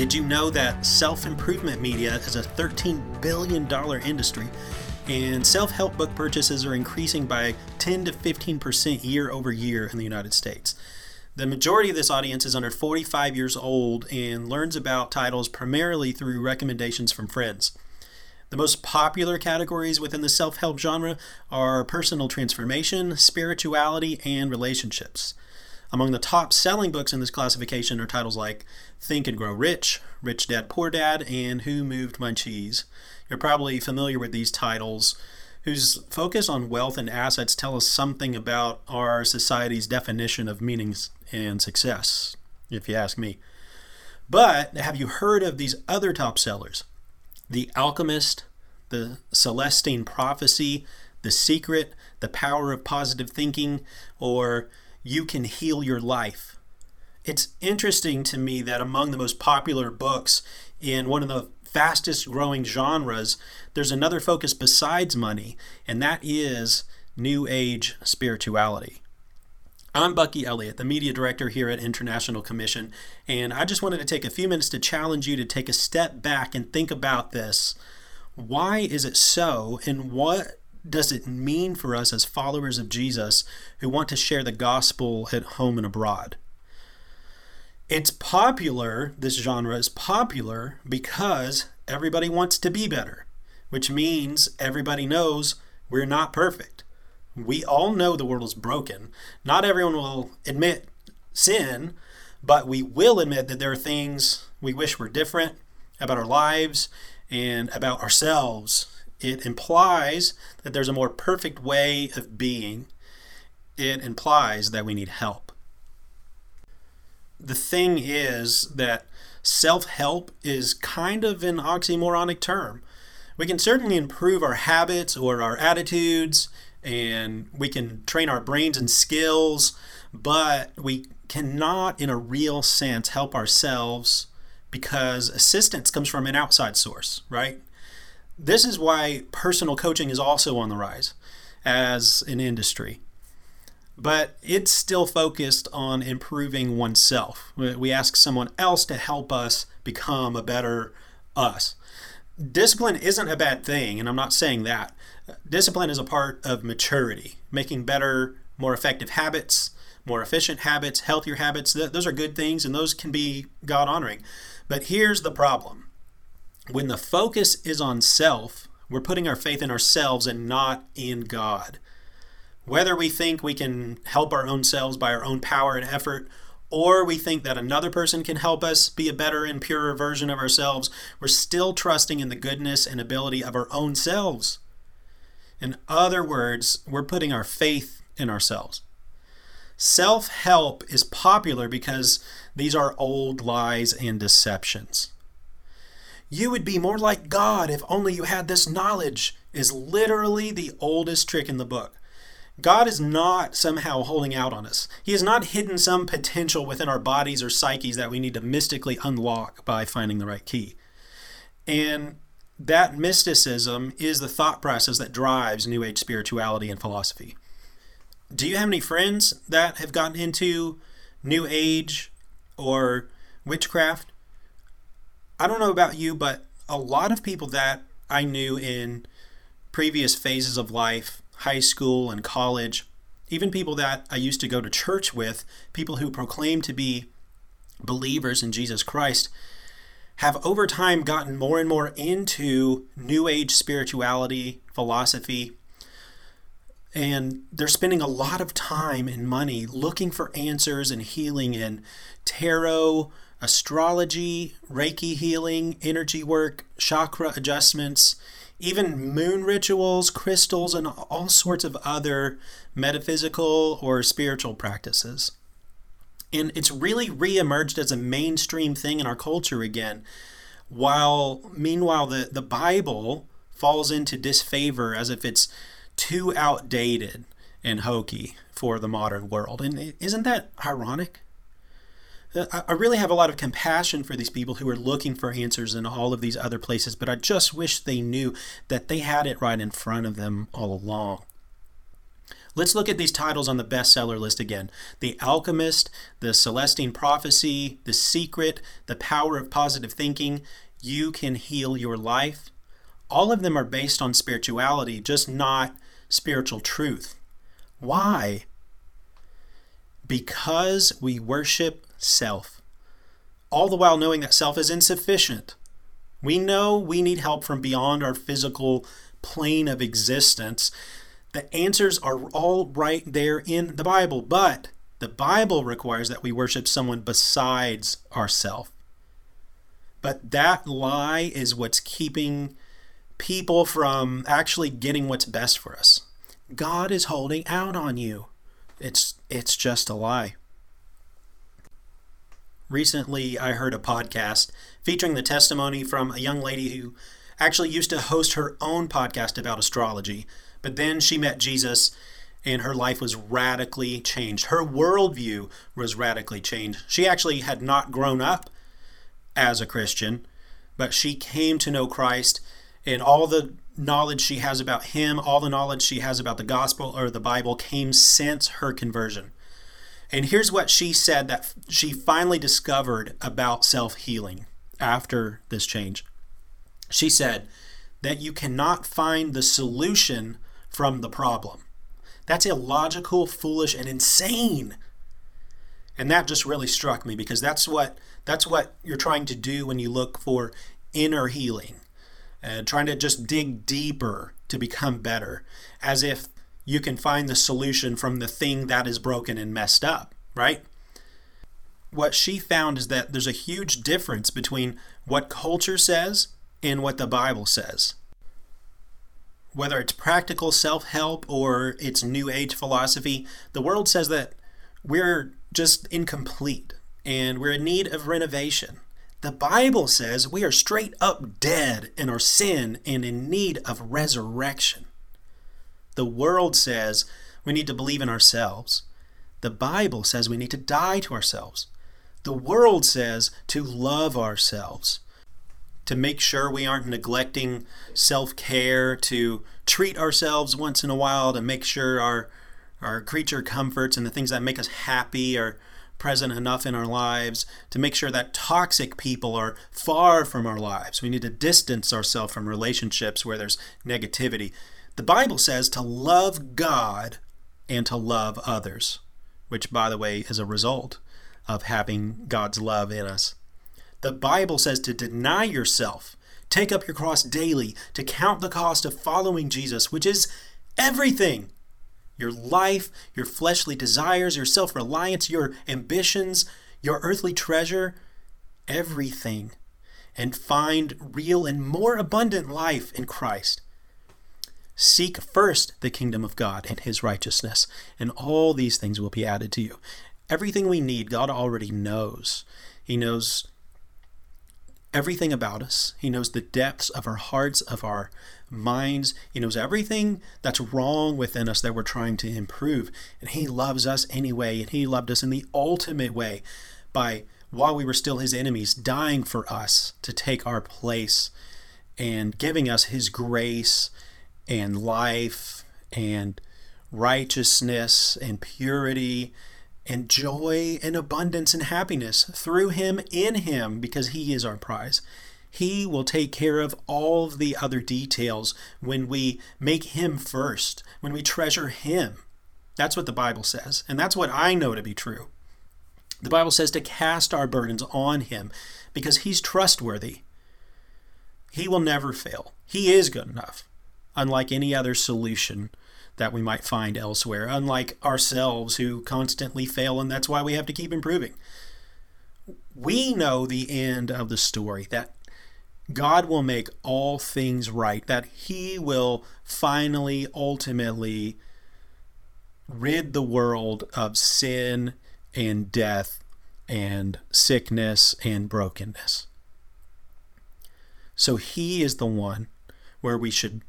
Did you know that self improvement media is a $13 billion industry and self help book purchases are increasing by 10 to 15% year over year in the United States? The majority of this audience is under 45 years old and learns about titles primarily through recommendations from friends. The most popular categories within the self help genre are personal transformation, spirituality, and relationships. Among the top selling books in this classification are titles like Think and Grow Rich, Rich Dad Poor Dad, and Who Moved My Cheese. You're probably familiar with these titles, whose focus on wealth and assets tell us something about our society's definition of meanings and success, if you ask me. But have you heard of these other top sellers? The Alchemist, The Celestine Prophecy, The Secret, The Power of Positive Thinking, or You Can Heal Your Life. It's interesting to me that among the most popular books in one of the fastest growing genres, there's another focus besides money, and that is New Age spirituality. I'm Bucky Elliott, the media director here at International Commission, and I just wanted to take a few minutes to challenge you to take a step back and think about this. Why is it so, and what does it mean for us as followers of Jesus who want to share the gospel at home and abroad? It's popular, this genre is popular because everybody wants to be better, which means everybody knows we're not perfect we all know the world is broken. Not everyone will admit sin, but we will admit that there are things we wish were different about our lives and about ourselves. It implies that there's a more perfect way of being. It implies that we need help. The thing is that self help is kind of an oxymoronic term. We can certainly improve our habits or our attitudes and we can train our brains and skills, but we cannot, in a real sense, help ourselves because assistance comes from an outside source, right? This is why personal coaching is also on the rise as an industry. But it's still focused on improving oneself. We ask someone else to help us become a better us. Discipline isn't a bad thing, and I'm not saying that discipline is a part of maturity, making better, more effective habits, more efficient habits, healthier habits. Those are good things and those can be God honoring. But here's the problem when the focus is on self, we're putting our faith in ourselves and not in God. Whether we think we can help our own selves by our own power and effort, or we think that another person can help us be a better and purer version of ourselves, we're still trusting in the goodness and ability of our own selves. In other words, we're putting our faith in ourselves. Self help is popular because these are old lies and deceptions. You would be more like God if only you had this knowledge, is literally the oldest trick in the book. God is not somehow holding out on us. He has not hidden some potential within our bodies or psyches that we need to mystically unlock by finding the right key. And that mysticism is the thought process that drives New Age spirituality and philosophy. Do you have any friends that have gotten into New Age or witchcraft? I don't know about you, but a lot of people that I knew in previous phases of life, high school and college, even people that I used to go to church with, people who proclaim to be believers in Jesus Christ, have over time gotten more and more into New Age spirituality, philosophy, and they're spending a lot of time and money looking for answers and healing in tarot, astrology, Reiki healing, energy work, chakra adjustments, even moon rituals, crystals, and all sorts of other metaphysical or spiritual practices. And it's really reemerged as a mainstream thing in our culture again. While meanwhile the, the Bible falls into disfavor as if it's too outdated and hokey for the modern world. And isn't that ironic? I really have a lot of compassion for these people who are looking for answers in all of these other places, but I just wish they knew that they had it right in front of them all along. Let's look at these titles on the bestseller list again The Alchemist, The Celestine Prophecy, The Secret, The Power of Positive Thinking, You Can Heal Your Life. All of them are based on spirituality, just not spiritual truth. Why? Because we worship self, all the while knowing that self is insufficient. We know we need help from beyond our physical plane of existence. The answers are all right there in the Bible, but the Bible requires that we worship someone besides ourself. But that lie is what's keeping people from actually getting what's best for us. God is holding out on you. It's it's just a lie. Recently, I heard a podcast featuring the testimony from a young lady who actually used to host her own podcast about astrology, but then she met Jesus and her life was radically changed. Her worldview was radically changed. She actually had not grown up as a Christian, but she came to know Christ and all the knowledge she has about him, all the knowledge she has about the gospel or the Bible came since her conversion. And here's what she said that she finally discovered about self healing after this change. She said that you cannot find the solution from the problem. That's illogical, foolish, and insane. And that just really struck me because that's what that's what you're trying to do when you look for inner healing and trying to just dig deeper to become better, as if you can find the solution from the thing that is broken and messed up, right? What she found is that there's a huge difference between what culture says and what the Bible says. Whether it's practical self help or it's New Age philosophy, the world says that we're just incomplete and we're in need of renovation. The Bible says we are straight up dead in our sin and in need of resurrection. The world says we need to believe in ourselves. The Bible says we need to die to ourselves. The world says to love ourselves, to make sure we aren't neglecting self care, to treat ourselves once in a while, to make sure our, our creature comforts and the things that make us happy are present enough in our lives to make sure that toxic people are far from our lives. We need to distance ourselves from relationships where there's negativity. The Bible says to love God and to love others, which, by the way, is a result of having God's love in us. The Bible says to deny yourself, take up your cross daily, to count the cost of following Jesus, which is everything your life, your fleshly desires, your self reliance, your ambitions, your earthly treasure, everything, and find real and more abundant life in Christ. Seek first the kingdom of God and his righteousness, and all these things will be added to you. Everything we need, God already knows. He knows everything about us. He knows the depths of our hearts, of our minds. He knows everything that's wrong within us that we're trying to improve. And He loves us anyway. And He loved us in the ultimate way by, while we were still His enemies, dying for us to take our place and giving us His grace and life and righteousness and purity and joy and abundance and happiness through him in him because he is our prize. He will take care of all of the other details when we make him first, when we treasure him. That's what the Bible says, and that's what I know to be true. The Bible says to cast our burdens on him because he's trustworthy. He will never fail. He is good enough, unlike any other solution that we might find elsewhere, unlike ourselves who constantly fail, and that's why we have to keep improving. We know the end of the story that God will make all things right, that He will finally, ultimately rid the world of sin and death and sickness and brokenness. So He is the one where we should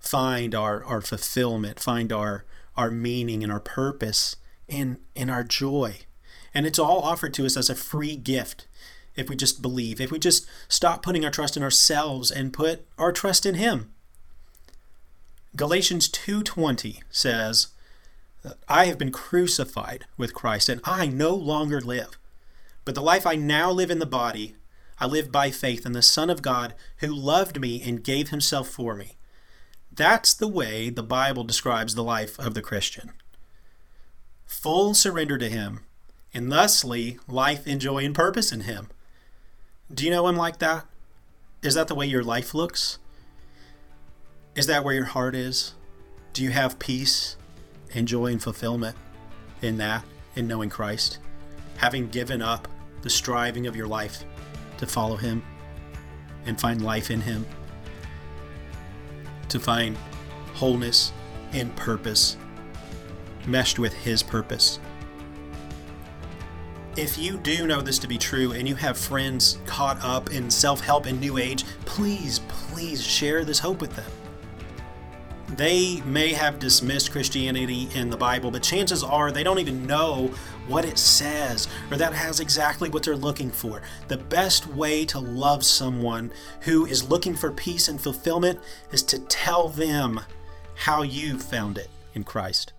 find our, our fulfillment, find our, our meaning and our purpose and, and our joy. And it's all offered to us as a free gift if we just believe, if we just stop putting our trust in ourselves and put our trust in him. Galatians 2:20 says, I have been crucified with Christ, and I no longer live. But the life I now live in the body, I live by faith in the Son of God who loved me and gave himself for me. That's the way the Bible describes the life of the Christian. Full surrender to Him, and thusly life and joy and purpose in Him. Do you know Him like that? Is that the way your life looks? Is that where your heart is? Do you have peace and joy and fulfillment in that, in knowing Christ? Having given up the striving of your life to follow Him and find life in Him? To find wholeness and purpose meshed with His purpose. If you do know this to be true and you have friends caught up in self help and New Age, please, please share this hope with them. They may have dismissed Christianity in the Bible, but chances are they don't even know what it says or that has exactly what they're looking for. The best way to love someone who is looking for peace and fulfillment is to tell them how you found it in Christ.